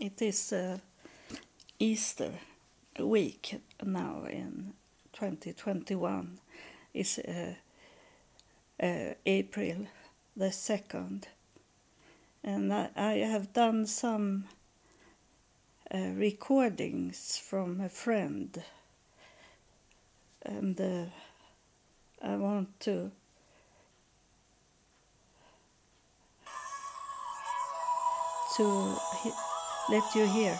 it is uh, Easter week now in 2021. It's uh, uh, April the 2nd. And I, I have done some uh, recordings from a friend. And uh, I want to to let you hear.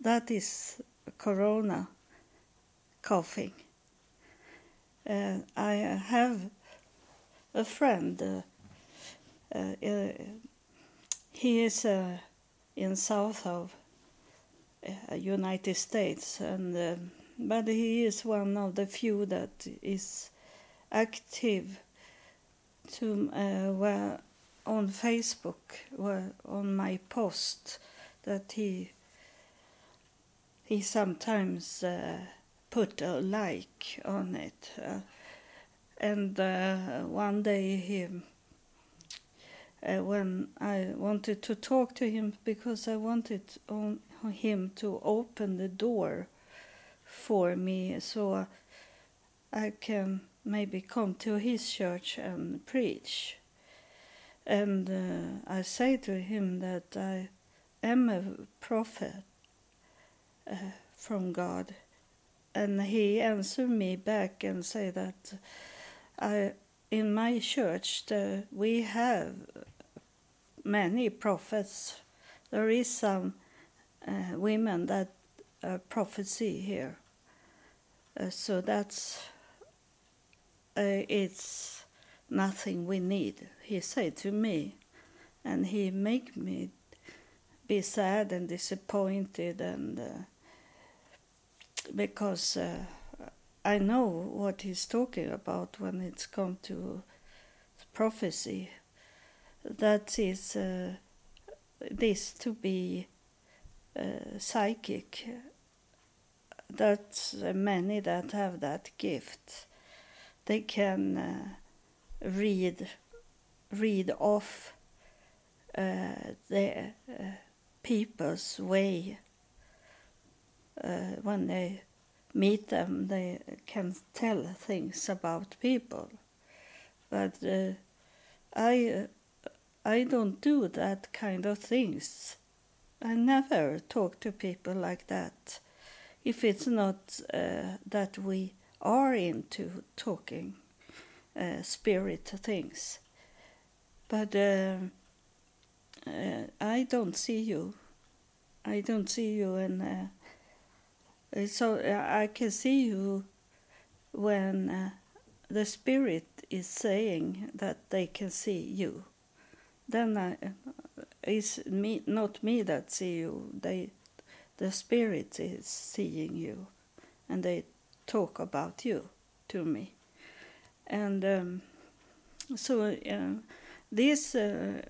That is corona coughing. Uh, I have a friend. Uh, uh, uh, he is uh, in south of uh, United States, and um but he is one of the few that is active to uh, on Facebook where on my post that he he sometimes uh, put a like on it uh, and uh, one day he when I wanted to talk to him because I wanted on him to open the door for me so I can maybe come to his church and preach. And uh, I say to him that I am a prophet uh, from God. And he answered me back and say that I, in my church the, we have many prophets. There is some uh, women that uh, prophecy here. Uh, so that's it's nothing we need. He said to me, and he make me be sad and disappointed, and uh, because uh, I know what he's talking about when it's come to prophecy. That is uh, this to be uh, psychic that's many that have that gift. They can uh, read read off uh, the uh, people's way uh, when they meet them. They can tell things about people, but uh, I uh, I don't do that kind of things. I never talk to people like that if it's not that we are into talking uh, spirit things. But uh, uh I don't see you. I don't see you, and uh, so uh, I can see you when the spirit is saying that they can see you. Then I, it's me, not me that see you. They the spirit is seeing you and they talk about you to me. And um, so uh, this uh,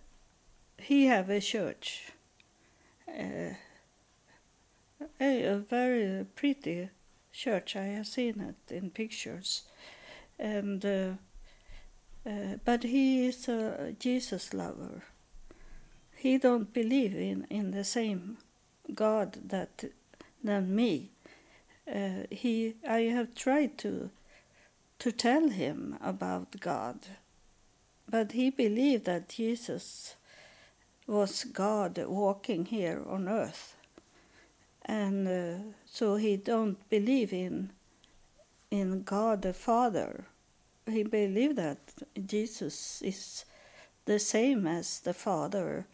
he have a church uh, a, a, very pretty church. I have seen it in pictures. And uh, uh, but he is a jesus lover. He don't believe in in the same God that than me. Uh, he, I have tried to to tell him about God, but he believed that Jesus was God walking here on earth, and uh, so he don't believe in in God the Father. He believed that Jesus is the same as the Father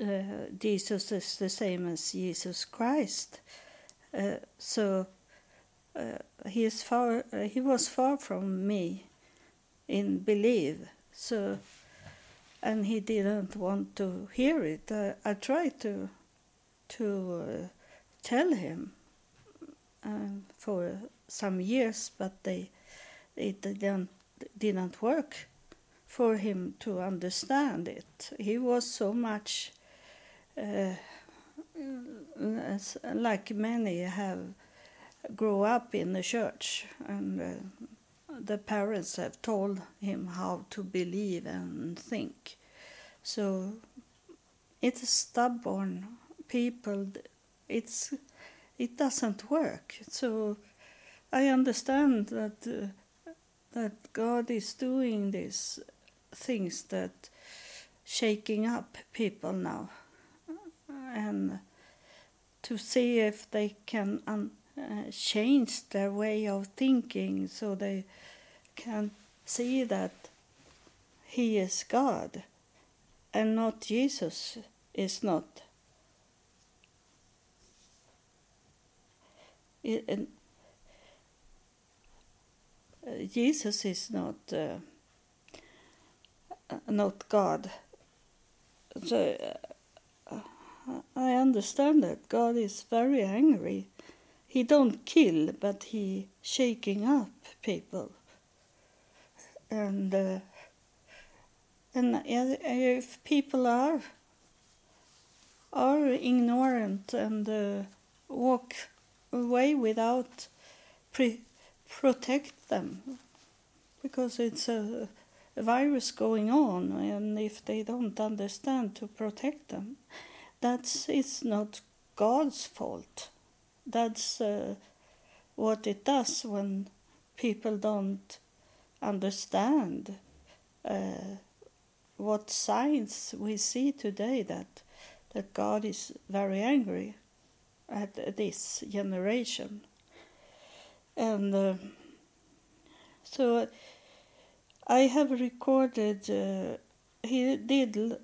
uh, Jesus is the same as Jesus Christ. Uh, so uh, he is far. Uh, he was far from me in belief. So, and he didn't want to hear it. I tried to to tell him um, for some years, but they it didn't didn't work for him to understand it. He was so much uh, like many have grow up in the church and uh, the parents have told him how to believe and think. So it's stubborn people. It's it doesn't work. So I understand that uh, that God is doing these things that shaking up people now, and to see if they can un- uh, change their way of thinking so they can see that He is God and not Jesus is not. It, uh, Jesus is not uh, not God. So uh, I understand that God is very angry he don't kill, but he shaking up people. And uh, and if people are are ignorant and uh, walk away without pre- protect them, because it's a virus going on, and if they don't understand to protect them, that's it's not God's fault that's uh, what it does when people don't understand uh, what signs we see today that that God is very angry at this generation, and uh, so I have recorded. Uh, he did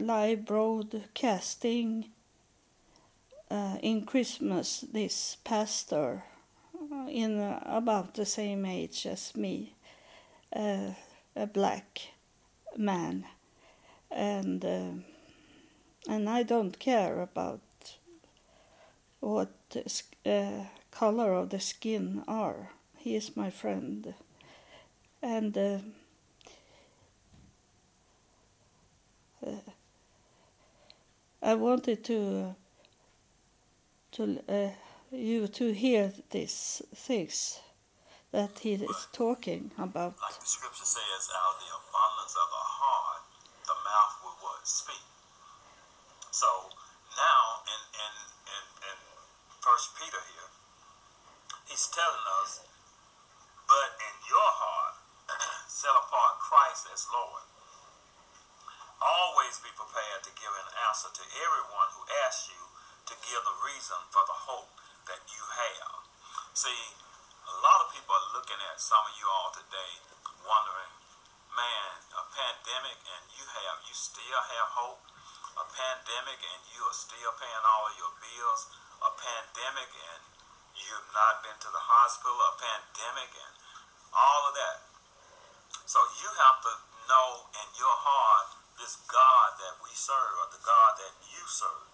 live broadcasting uh, in Christmas, this pastor, uh, in uh, about the same age as me, uh, a black man, and uh, and I don't care about what uh, color of the skin are. He is my friend, and. I wanted to to uh, you to hear these things that he is talking about. Like the scripture says, out of the abundance of the heart, the mouth will what speak. So now in in in, in First Peter here, he's telling us, but in your heart, set apart Christ as Lord. Always be prepared to give an answer to everyone who asks you to give the reason for the hope that you have. See, a lot of people are looking at some of you all today wondering, man, a pandemic and you have, you still have hope. A pandemic and you are still paying all of your bills. A pandemic and you've not been to the hospital. A pandemic and all of that. So you have to know in your heart this God that we serve or the God that you serve.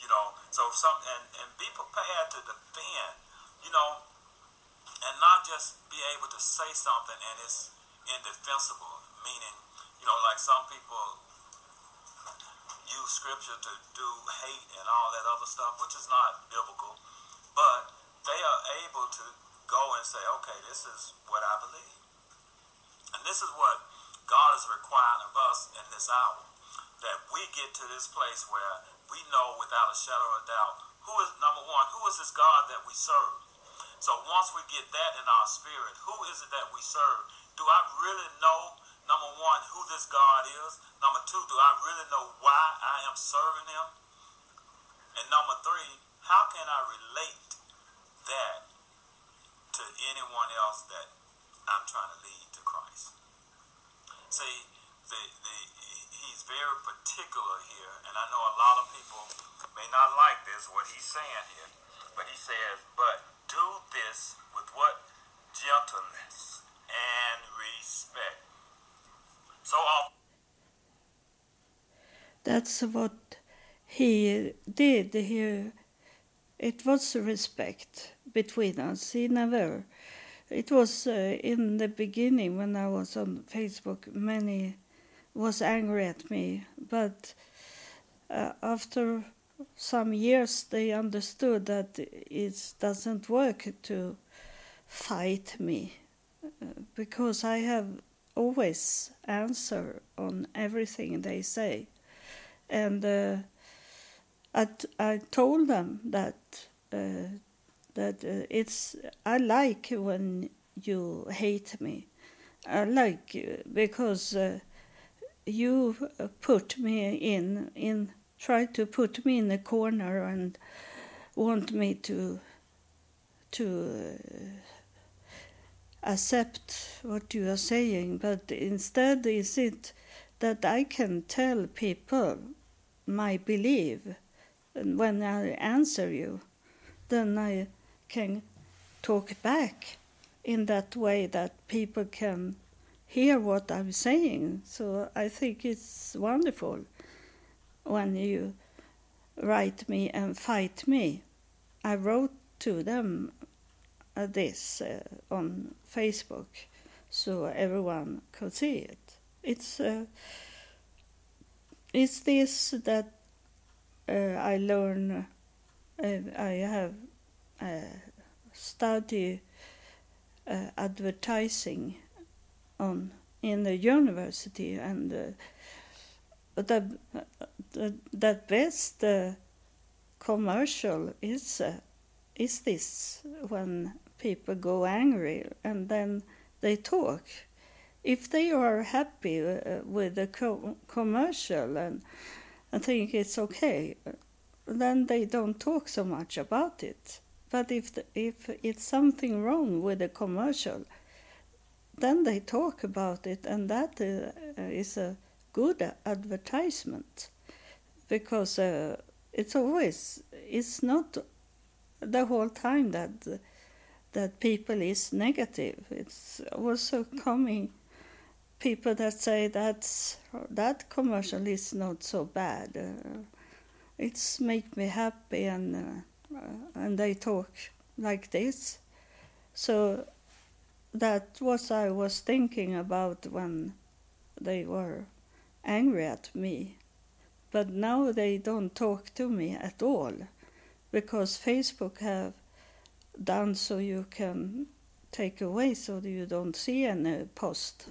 You know, so some and, and be prepared to defend, you know, and not just be able to say something and it's indefensible, meaning, you know, like some people use scripture to do hate and all that other stuff, which is not biblical, but they are able to go and say, okay, this is what I believe. And this is what God is requiring of us in this hour. That we get to this place where we know without a shadow of doubt who is number one, who is this God that we serve? So once we get that in our spirit, who is it that we serve? Do I really know, number one, who this God is? Number two, do I really know why I am serving him? And number three, how can I relate that to anyone else that I'm trying to lead to Christ? See, the, the, he's very particular here, and I know a lot of people may not like this, what he's saying here, but he says, but do this with what? Gentleness and respect. So often. That's what he did. He, it was respect between us. He never. It was uh, in the beginning when I was on Facebook. Many was angry at me, but uh, after some years they understood that it doesn't work to fight me uh, because I have always answer on everything they say, and uh, I, t- I told them that uh, that uh, it's I like when you hate me. I like uh, because uh, you put me in in try to put me in a corner and want me to to uh, accept what you are saying, but instead is it that I can tell people my belief, and when I answer you, then I can talk back in that way that people can hear what I'm saying. So I think it's wonderful when you write me and fight me. I wrote to them uh, this uh, on Facebook so everyone could see it. It's uh, it's this that uh, I learn. Uh, I have uh, studied advertising on in the university and the, the that best commercial is is this when people go angry and then they talk. If they are happy uh, with the co- commercial and, and think it's okay, then they don't talk so much about it. But if the, if it's something wrong with the commercial, then they talk about it, and that uh, is a good advertisement because uh, it's always it's not the whole time that that people is negative. It's also coming people that say that that commercial is not so bad. Uh, it's make me happy and uh, Uh, and they talk like this. So that was I was thinking about when they were angry at me. But now they don't talk to me at all because Facebook have done so you can take away so you don't see any post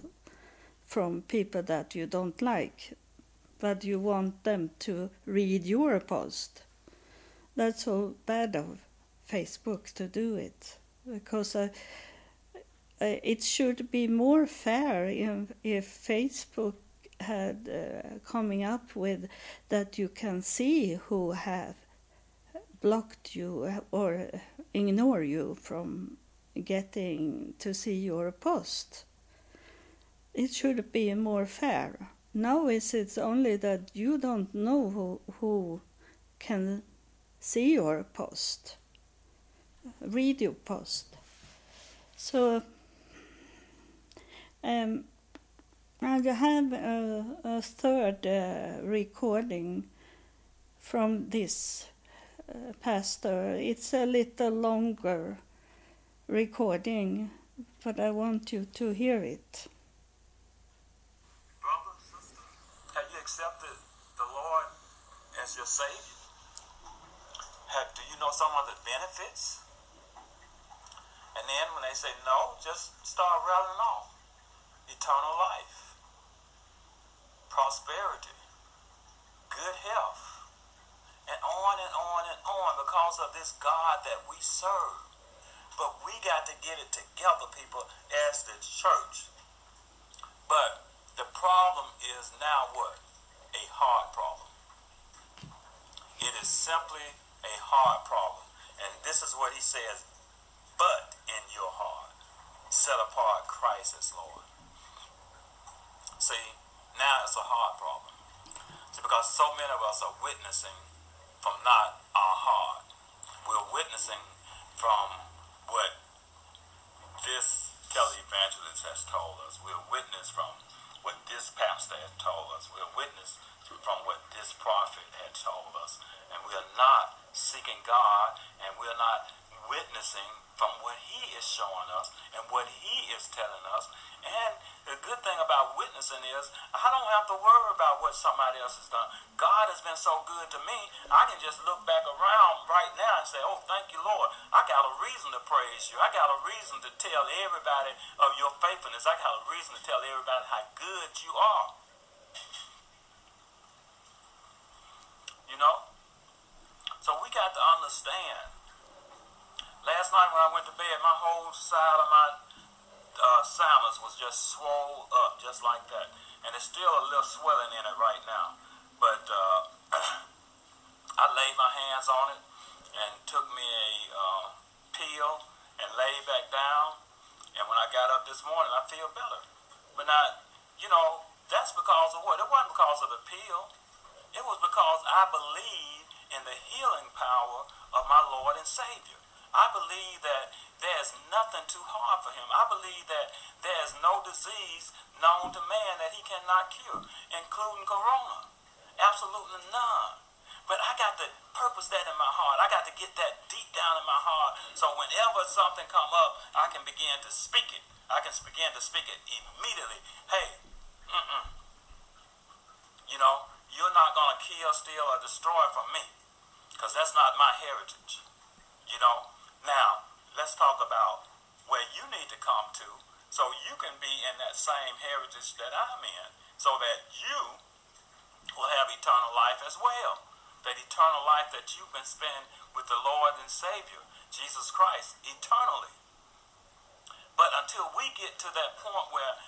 from people that you don't like, but you want them to read your post. That's so bad of Facebook to do it because uh, uh, it should be more fair if, if Facebook had uh, coming up with that you can see who have blocked you or ignore you from getting to see your post. It should be more fair. Now is it's only that you don't know who, who can see your post, read your post. So um, I have a, a third uh, recording from this uh, pastor. It's a little longer recording, but I want you to hear it. Brother, sister, have you accepted the Lord as your Savior? Have, do you know some of the benefits? And then when they say no, just start rattling off. Eternal life, prosperity, good health, and on and on and on because of this God that we serve. But we got to get it together, people, as the church. But the problem is now what? A hard problem. It is simply a hard problem. And this is what he says, but in your heart, set apart Christ as Lord. See, now it's a hard problem. See, because so many of us are witnessing from not our heart. We're witnessing from what this televangelist has told us. We're witness from what this pastor has told us. We're witness from what this prophet had told us. And we are not seeking God and we're not witnessing from what he is showing us and what he is telling us. And the good thing about witnessing is I don't have to worry about what somebody else has done. God has been so good to me, I can just look back around right now and say, Oh, thank you, Lord. I got a reason to praise you. I got a reason to tell everybody of your faithfulness. I got a reason to tell everybody how good you are. You know? So we got to understand. Last night when I went to bed, my whole side of my uh, sinus was just swole up, just like that. And there's still a little swelling in it right now. But uh, I laid my hands on it and took me a uh, pill and laid back down. And when I got up this morning, I feel better. But now, you know, that's because of what? It wasn't because of the pill. It was because I believe in the healing power of my Lord and Savior. I believe that there's nothing too hard for him. I believe that there's no disease known to man that he cannot cure, including corona. Absolutely none. But I got to purpose that in my heart. I got to get that deep down in my heart. So whenever something come up, I can begin to speak it. I can begin to speak it immediately. Hey, mm-mm. You know, you're not going to kill, steal, or destroy from me. Because that's not my heritage. You know? Now, let's talk about where you need to come to so you can be in that same heritage that I'm in. So that you will have eternal life as well. That eternal life that you've been spending with the Lord and Savior, Jesus Christ, eternally. But until we get to that point where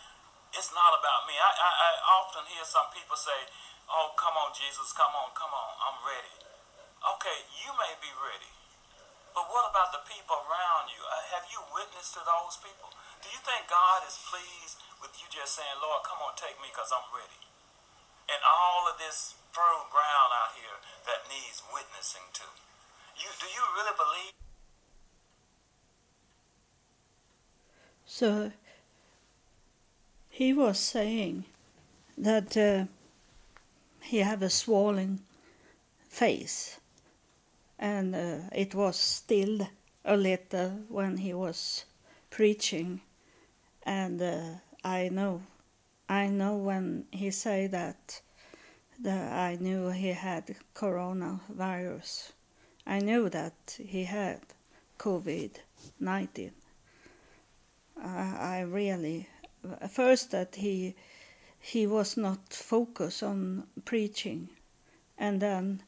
it's not about me, I, I, I often hear some people say, Oh, come on, Jesus, come on, come on, I'm ready. Okay, you may be ready. But what about the people around you? Uh, have you witnessed to those people? Do you think God is pleased with you just saying, Lord, come on, take me because I'm ready? And all of this fertile ground out here that needs witnessing to. You, do you really believe? So he was saying that uh, he had a swollen face and uh, it was still a little when he was preaching. And uh, i know i know when he said that that i knew he had coronavirus. I knew that he had covid-19 I, I really first that he he was not focused on preaching. And then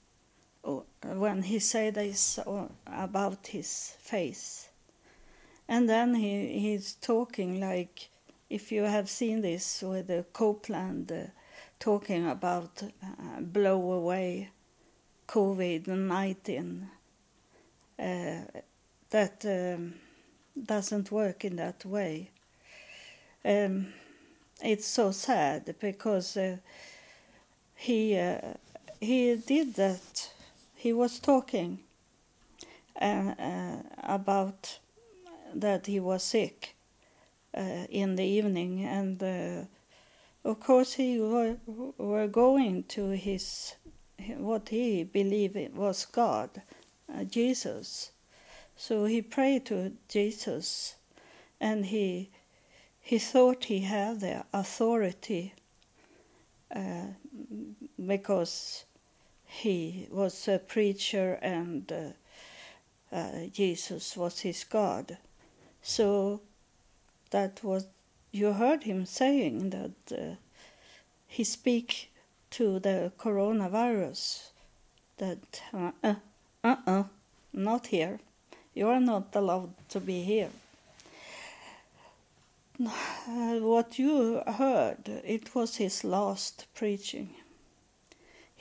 when he said this about his face and then he he's talking like if you have seen this with the copeland uh, talking about uh, blow away covid-19 uh, that um, doesn't work in that way um, it's so sad because uh, he uh, he did that. He was talking uh, uh about that he was sick uh, in the evening, and uh, of course he were, were going to his what he believed was God, Jesus. So he prayed to Jesus, and he he thought he had the authority uh, because he was a preacher and uh, uh, Jesus was his God. So that was you heard him saying that uh, he speak to the coronavirus that uh uh uh, not here. You are not allowed to be here. what you heard, it was his last preaching.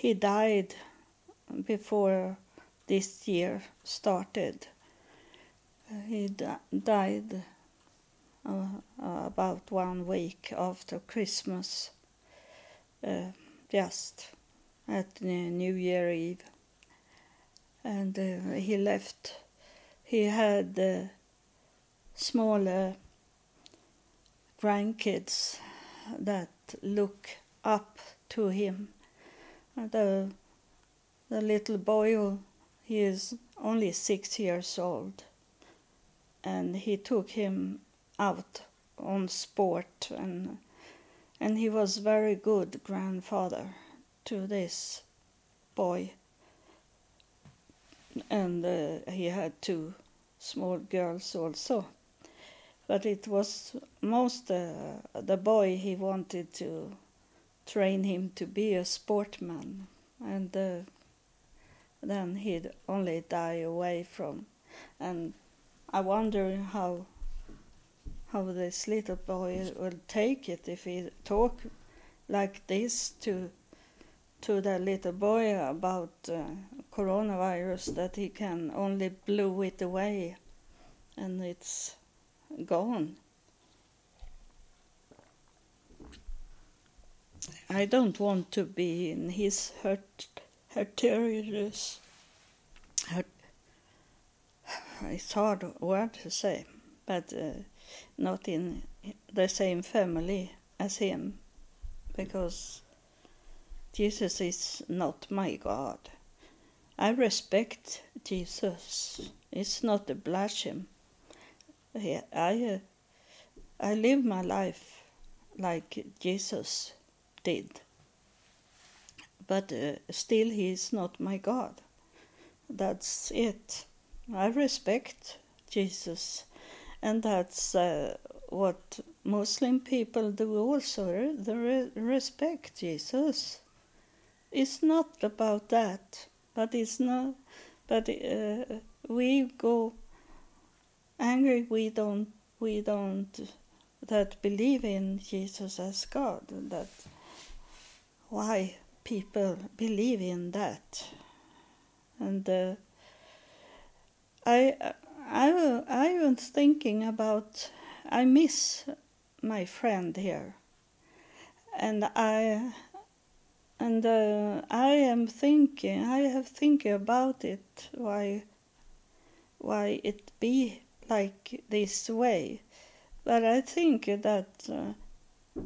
He died before this year started. He died uh, about one week after Christmas, uh, just at New Year Eve. And uh, he left. He had uh, smaller grandkids that look up to him. The, the little boy, he is only six years old, and he took him out on sport and and he was very good grandfather to this boy. And uh, he had two small girls also. But it was most uh, the boy he wanted to train him to be a sportsman, and uh, then he'd only die away from. And I wonder how how this little boy will take it if he talk like this to to the little boy about uh, coronavirus that he can only blow it away and it's gone. I don't want to be in his hurt, hurterious. Hurt, it's hard word to say, but uh, not in the same family as him, because Jesus is not my God. I respect Jesus. It's not a blasphemy. I uh, I live my life like Jesus did. But uh, still, he is not my God. That's it. I respect Jesus, and that's uh, what Muslim people do also. They respect Jesus. It's not about that, but it's not. But uh, we go angry. We don't. We don't that believe in Jesus as God. That why people believe in that. And uh, I, I, I was thinking about, I miss my friend here. And I, and uh, I am thinking, I have thinking about it, why, why it be like this way. But I think that, uh,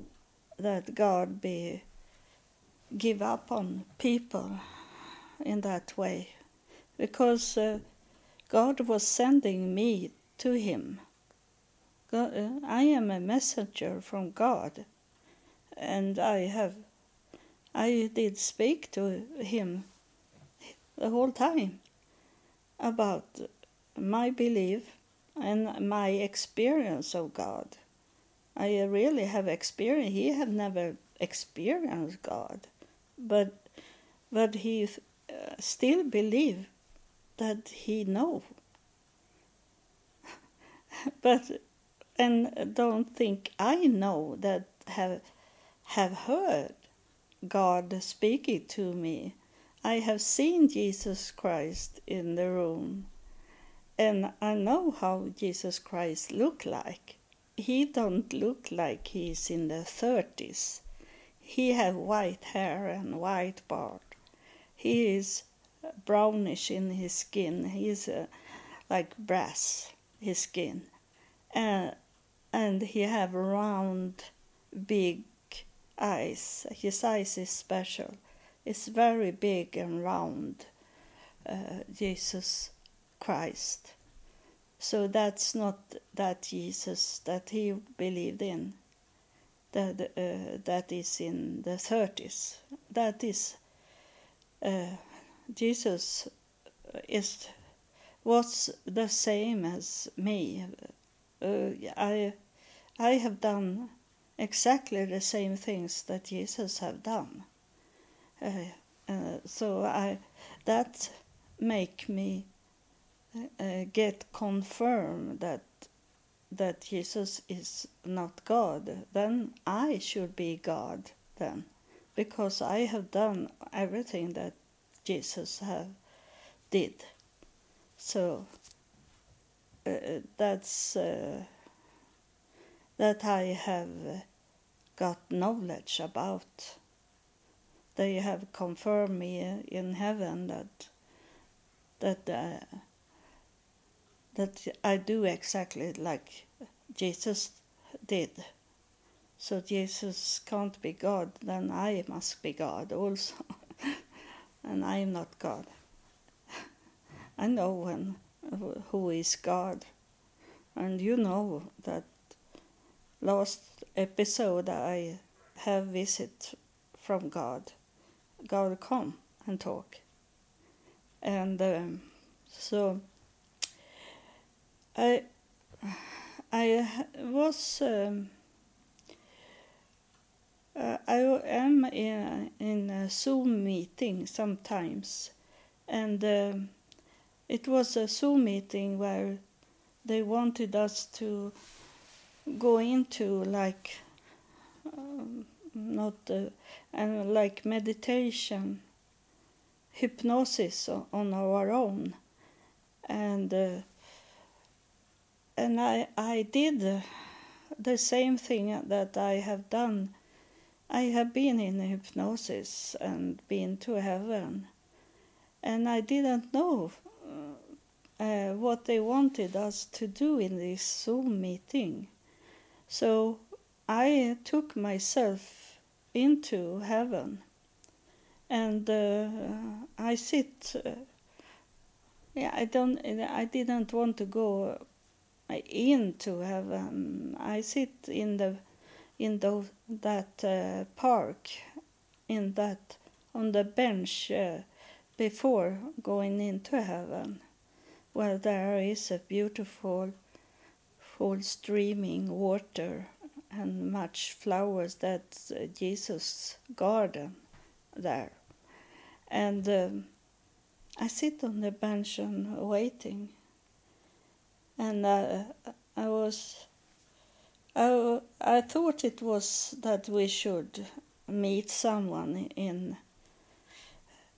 that God be give up on people in that way because uh, God was sending me to him. God, uh, I am a messenger from God and I have I did speak to him the whole time about my belief and my experience of God. I really have experienced he had never experienced God but but he uh, still believe that he know. But and don't think i know that have have heard god speaking to me. I have seen jesus christ in the room and i know how jesus christ look like. He don't look like he's in the 30s he have white hair and white beard. He is brownish in his skin. He is uh, like brass, his skin. Uh, and he have round, big eyes. His eyes is special. It's very big and round, uh, Jesus Christ. So that's not that Jesus that he believed in that uh, that is in the 30s. That is uh, Jesus is was the same as me. Uh, I I have done exactly the same things that Jesus have done. Uh, uh, so I that make me uh, get confirmed that that Jesus is not God, then I should be God then, because I have done everything that Jesus have did. So uh, that's uh, that I have got knowledge about. They have confirmed me in heaven that that. Uh, that I do exactly like Jesus did. So Jesus can't be God, then I must be God also. and I am not God. I know when who is God. And you know that last episode I have visit from God. God come and talk. And um, so I I was um, uh, I am in, in a Zoom meeting sometimes, and um, it was a Zoom meeting where they wanted us to go into like um, not uh, and like meditation hypnosis on our own. And uh, and I I did the same thing that I have done I have been in hypnosis and been to heaven and I didn't know uh, what they wanted us to do in this Zoom meeting so I took myself into heaven and uh, I sit. Uh, yeah, I don't. I didn't want to go into heaven. I sit in the in the, that uh, park, in that on the bench uh, before going into heaven, where there is a beautiful, full streaming water and much flowers. That's uh, Jesus' garden there. And um, I sit on the bench and waiting. And uh, I was, I, I thought it was that we should meet someone in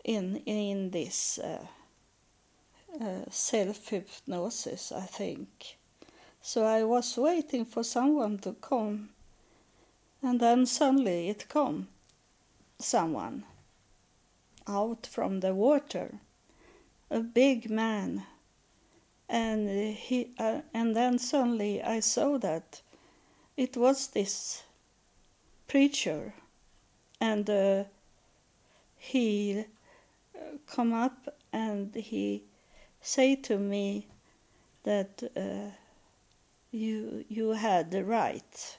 in in this uh, uh, self hypnosis, I think. So I was waiting for someone to come, and then suddenly it come, someone out from the water, a big man, and he uh, and then suddenly I saw that it was this preacher, and uh, he uh, come up and he say to me that uh, you you had the right.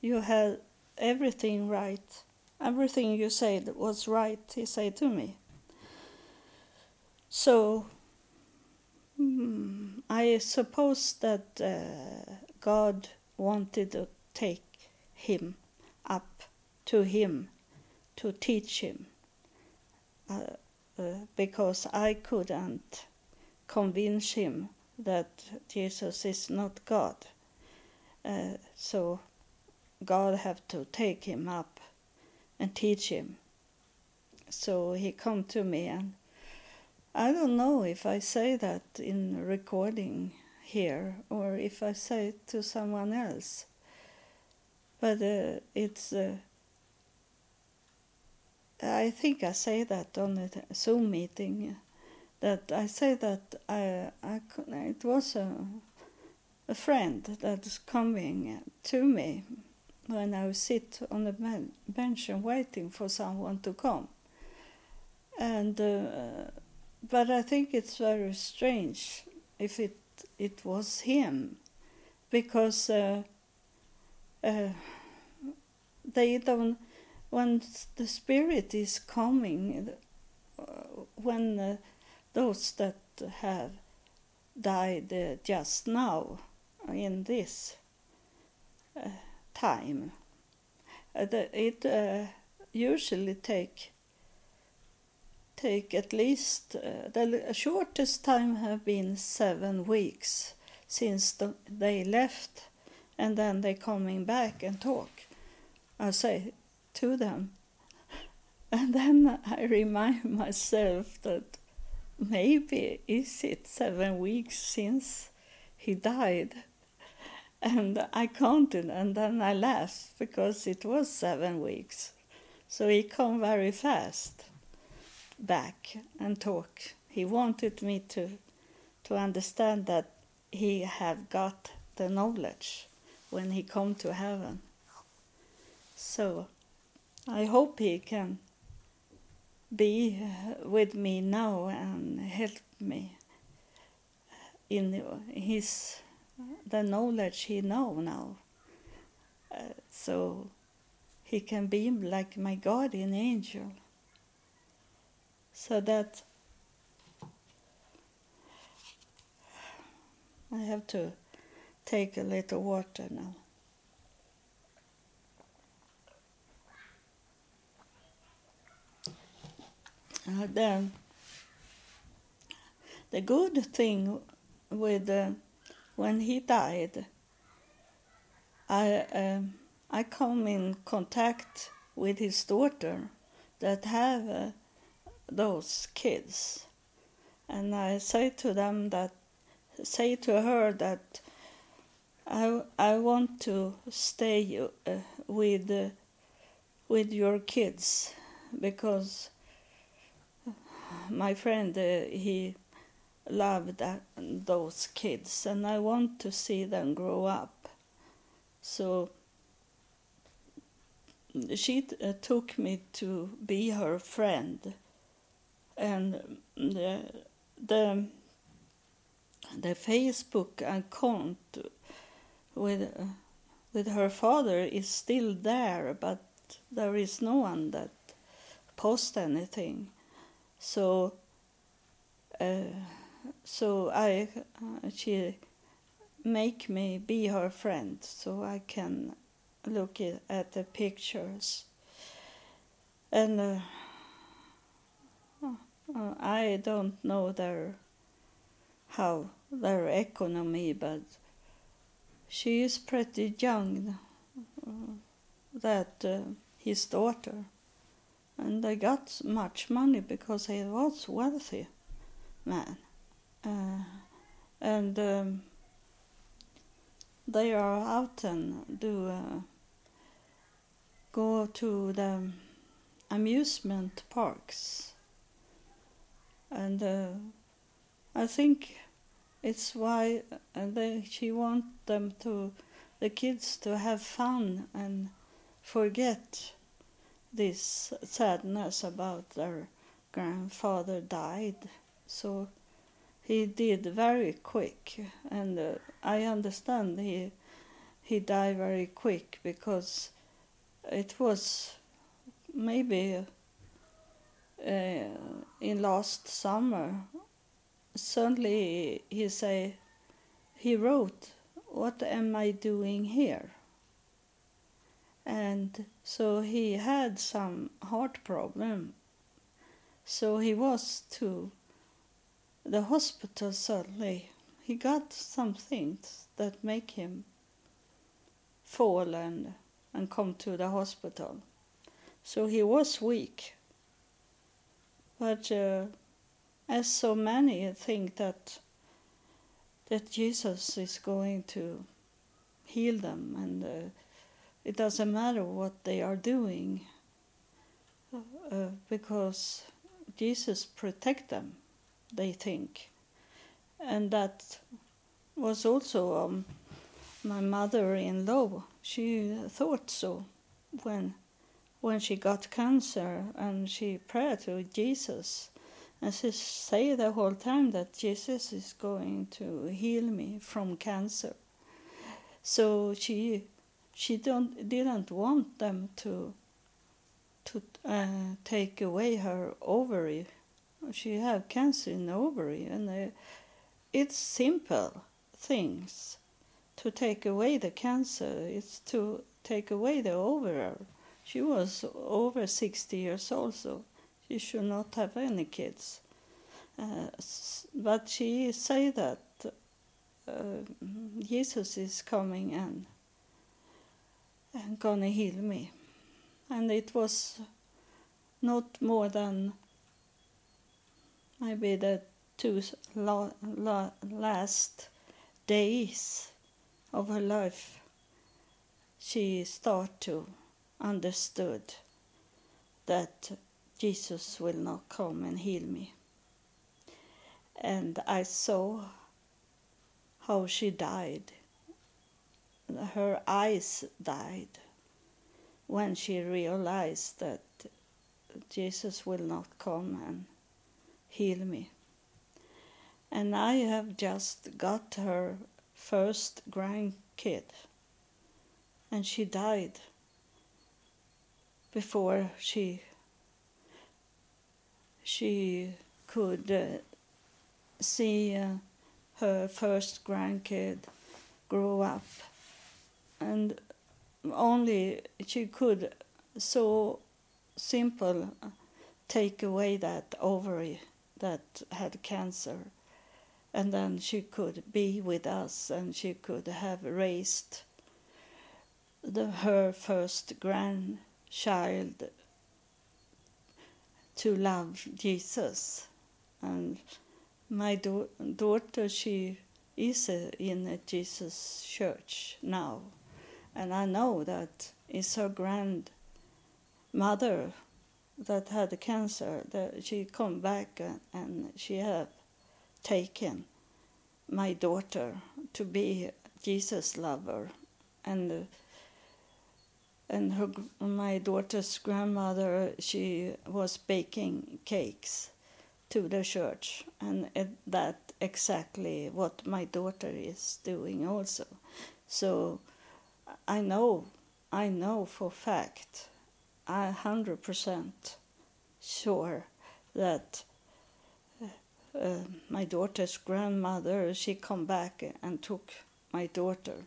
You had everything right. Everything you said was right, he said to me. So mm, I suppose that uh, God wanted to take him up to him to teach him uh, uh, because I couldn't convince him that Jesus is not God. Uh, so God have to take him up and teach him. So he come to me and I don't know if I say that in recording here or if I say it to someone else. But uh, it's uh, I think I say that on a Zoom meeting that I say that I, I it was a, a friend that's coming to me when I sit on the bench and waiting for someone to come. And uh, but I think it's very strange if it it was him, because uh, uh, they don't when the spirit is coming uh, when uh, those that have died uh, just now in this uh, time. Uh, it usually take take at least uh, the shortest time have been seven weeks since the, they left, and then they coming back and talk. I say to them, and then I remind myself that maybe is it seven weeks since he died? And i counted and then i laughed because it was seven weeks. So he come very fast back and talk he wanted me to to understand that he had got the knowledge when he come to heaven so i hope he can be with me now and help me in his the knowledge he know now. Uh, so he can be like my guardian angel. So that I have to take a little water now. Uh, then the good thing with uh, when he died, I um, I come in contact with his daughter that have uh, those kids, and I say to them that say to her that I I want to stay uh, with uh, with your kids because my friend uh, he loved those kids and I want to see them grow up. So she uh, took me to be her friend and the the, the Facebook account with with her father is still there but there is no one that post anything. So uh, so I she make me be her friend so I can look at the pictures. And uh, uh, I don't know their how their economy but she is pretty young uh, that uh, his daughter. And they got much money because he was wealthy man. Uh, and um, they are out and do uh, go to the amusement parks and uh, I think it's why uh, they, she want them to the kids to have fun and forget this sadness about their grandfather died. So he did very quick. And uh, i understand he he died very quick because it was maybe uh, in last summer suddenly he say he wrote what am i doing here? And so he had some heart problem. So he was to the hospital suddenly. He got some things that make him fall and and come to the hospital. So he was weak but uh, as so many think that that Jesus is going to heal them and uh, it doesn't matter what they are doing uh, because Jesus protect them they think. And that was also um, my mother-in-law she thought so when when she got cancer and she prayed to Jesus. And she say the whole time that Jesus is going to heal me from cancer. So she she don't didn't want them to to uh, take away her ovary. She have cancer in the ovary and uh, it's simple things. To take away the cancer it's to take away the ovary she was over 60 years old so she should not have any kids. Uh, but she say that uh, jesus is coming and and gonna heal me. And it was not more than maybe the two la, la, last days of her life she start to understood that Jesus will not come and heal me. And I saw how she died. Her eyes died when she realized that Jesus will not come and heal me. And I have just got her first grandkid, and she died before she she could uh, see uh, her first grandkid grow up. And only she could so simple take away that ovary that had cancer. And then she could be with us and she could have raised the, her first grandchild to love Jesus. And my do- daughter she is a, in a Jesus church now. And I know that it's her grandmother that had cancer that she come back and, and she have taken my daughter to be Jesus lover. And uh, and her my daughter's grandmother she was baking cakes to the church and it, that exactly what my daughter is doing also. So i know i know for fact i 100% sure that uh, my daughter's grandmother she come back and took my daughter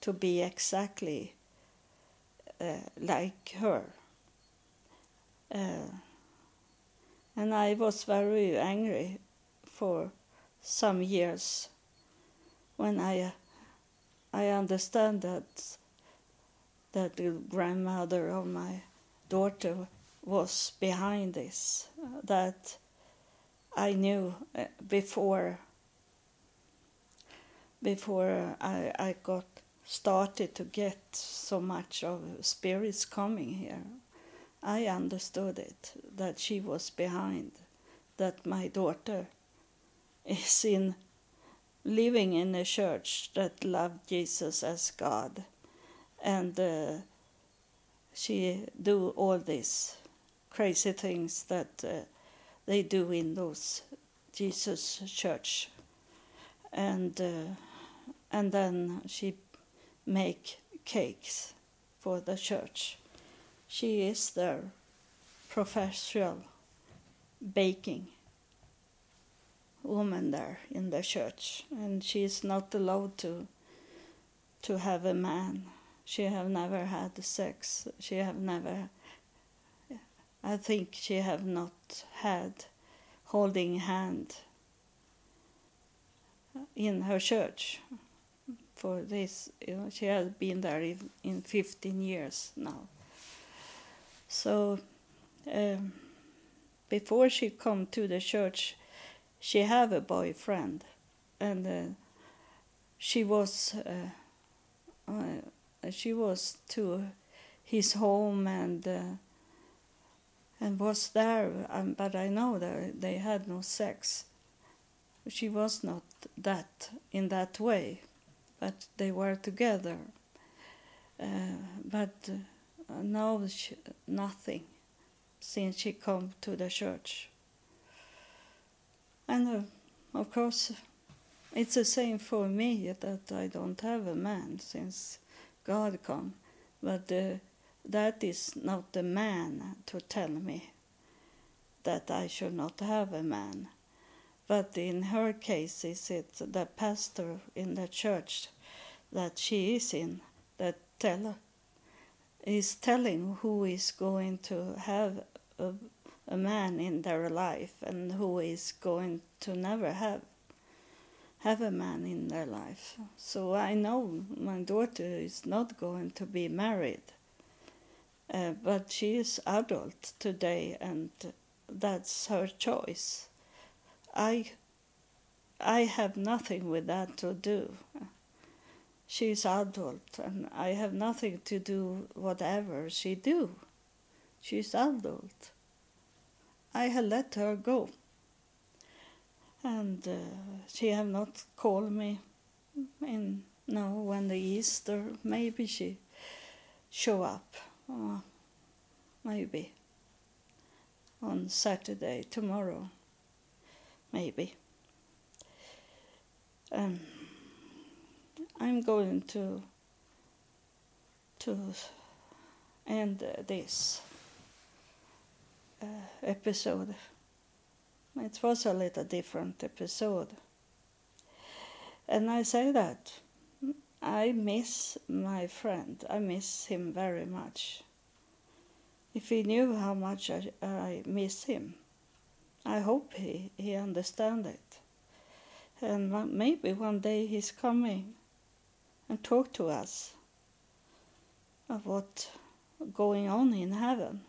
to be exactly uh, like her. Uh, and I was very angry for some years when I I understand that that the grandmother of my daughter was behind this that I knew uh, before before I, I got started to get so much of spirits coming here. I understood it that she was behind, that my daughter is in living in a church that loved Jesus as God, and uh, she do all these crazy things that uh, they do in those Jesus church, and uh, and then she make cakes for the church. She is their professional baking woman there in the church, and she is not allowed to to have a man. She have never had sex. She have never I think she have not had holding hand in her church for this. You know, she has been there in, in 15 years now. So um, before she come to the church, she have a boyfriend, and uh, she was uh, uh, she was to his home and uh, and was there, um, but I know that they had no sex. She was not that in that way, but they were together. Uh, but uh, now she, nothing since she come to the church. And uh, of course, it's the same for me that I don't have a man since God come, but uh, that is not the man to tell me that I should not have a man. But in her case, is it the pastor in the church that she is in that tell is telling who is going to have a, a man in their life and who is going to never have have a man in their life. So I know my daughter is not going to be married uh, but she is adult today, and that's her choice. I, I have nothing with that to do. She's adult, and I have nothing to do whatever she do. She's adult. I have let her go, and uh, she have not called me. In now when the Easter, maybe she show up oh, maybe on Saturday, tomorrow, maybe. Um, I'm going to to end this uh, episode. It was a little different episode. And I say that I miss my friend. I miss him very much. If he knew how much I, I miss him, I hope he, he understands it. And maybe one day he's coming and talk to us of what going on in heaven.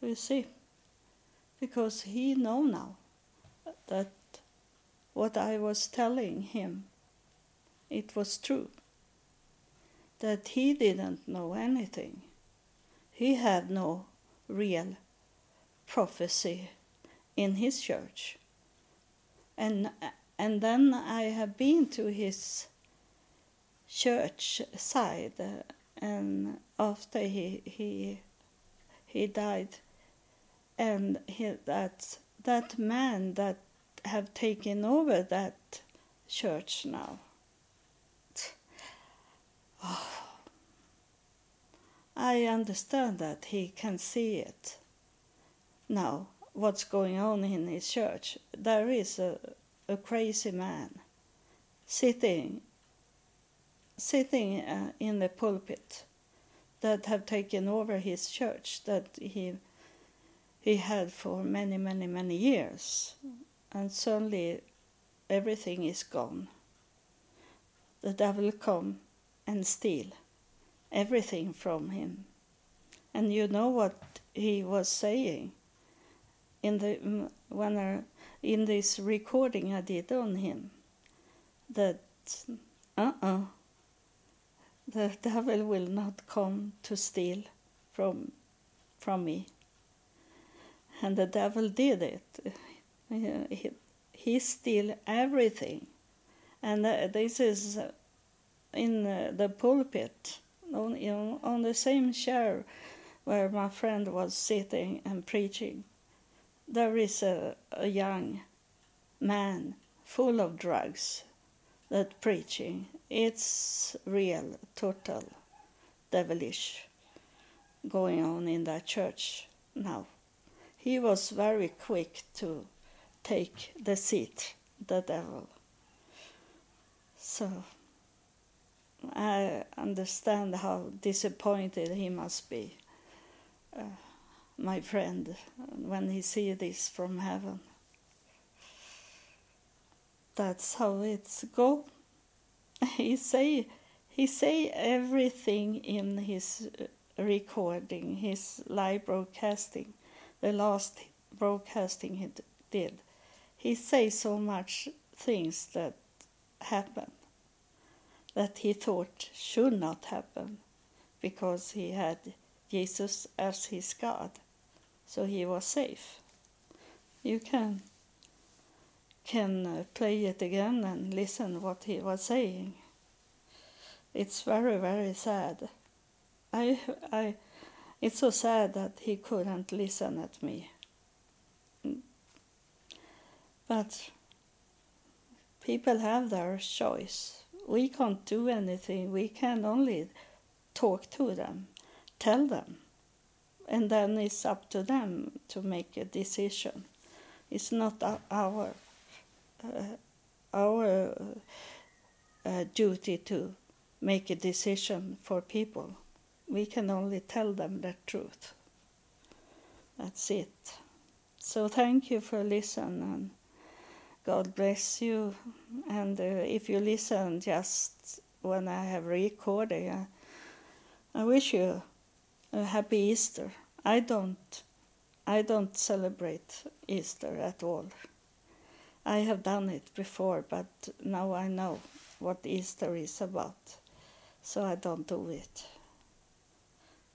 We see. Because he know now that what I was telling him it was true. That he didn't know anything. He had no real prophecy in his church. And and then I have been to his church side and after he he he died and he, that that man that have taken over that church now oh, I understand that he can see it now what's going on in his church. There is a, a crazy man sitting sitting uh, in the pulpit that have taken over his church that he he had for many many many years. And suddenly everything is gone. The devil come and steal everything from him. And you know what he was saying in the when I, in this recording I did on him. That uh-uh. The devil will not come to steal from from me. And the devil did it. He, he steal everything. And uh, this is in uh, the pulpit on, on the same chair where my friend was sitting and preaching there is a, a young man full of drugs that preaching it's real, total devilish going on in that church now. He was very quick to take the seat, the devil. So I understand how disappointed he must be, uh, my friend, when he see this from heaven. That's how it's go he say he say everything in his uh, recording, his live broadcasting, the last broadcasting he did. He say so much things that happened that he thought should not happen because he had Jesus as his God. So he was safe. You can can uh, play it again and listen what he was saying. It's very very sad. I I it's so sad that he couldn't listen at me. But people have their choice. We can't do anything. We can only talk to them, tell them, and then it's up to them to make a decision. It's not our uh, our uh, duty to make a decision for people. We can only tell them the truth. That's it. So thank you for listening and God bless you. And uh, if you listen just when I have recorded, I, I wish you a happy Easter. I don't, I don't celebrate Easter at all. I have done it before, but now I know what Easter is about, so I don't do it.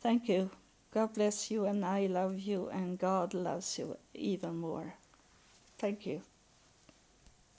Thank you. God bless you, and I love you, and God loves you even more. Thank you.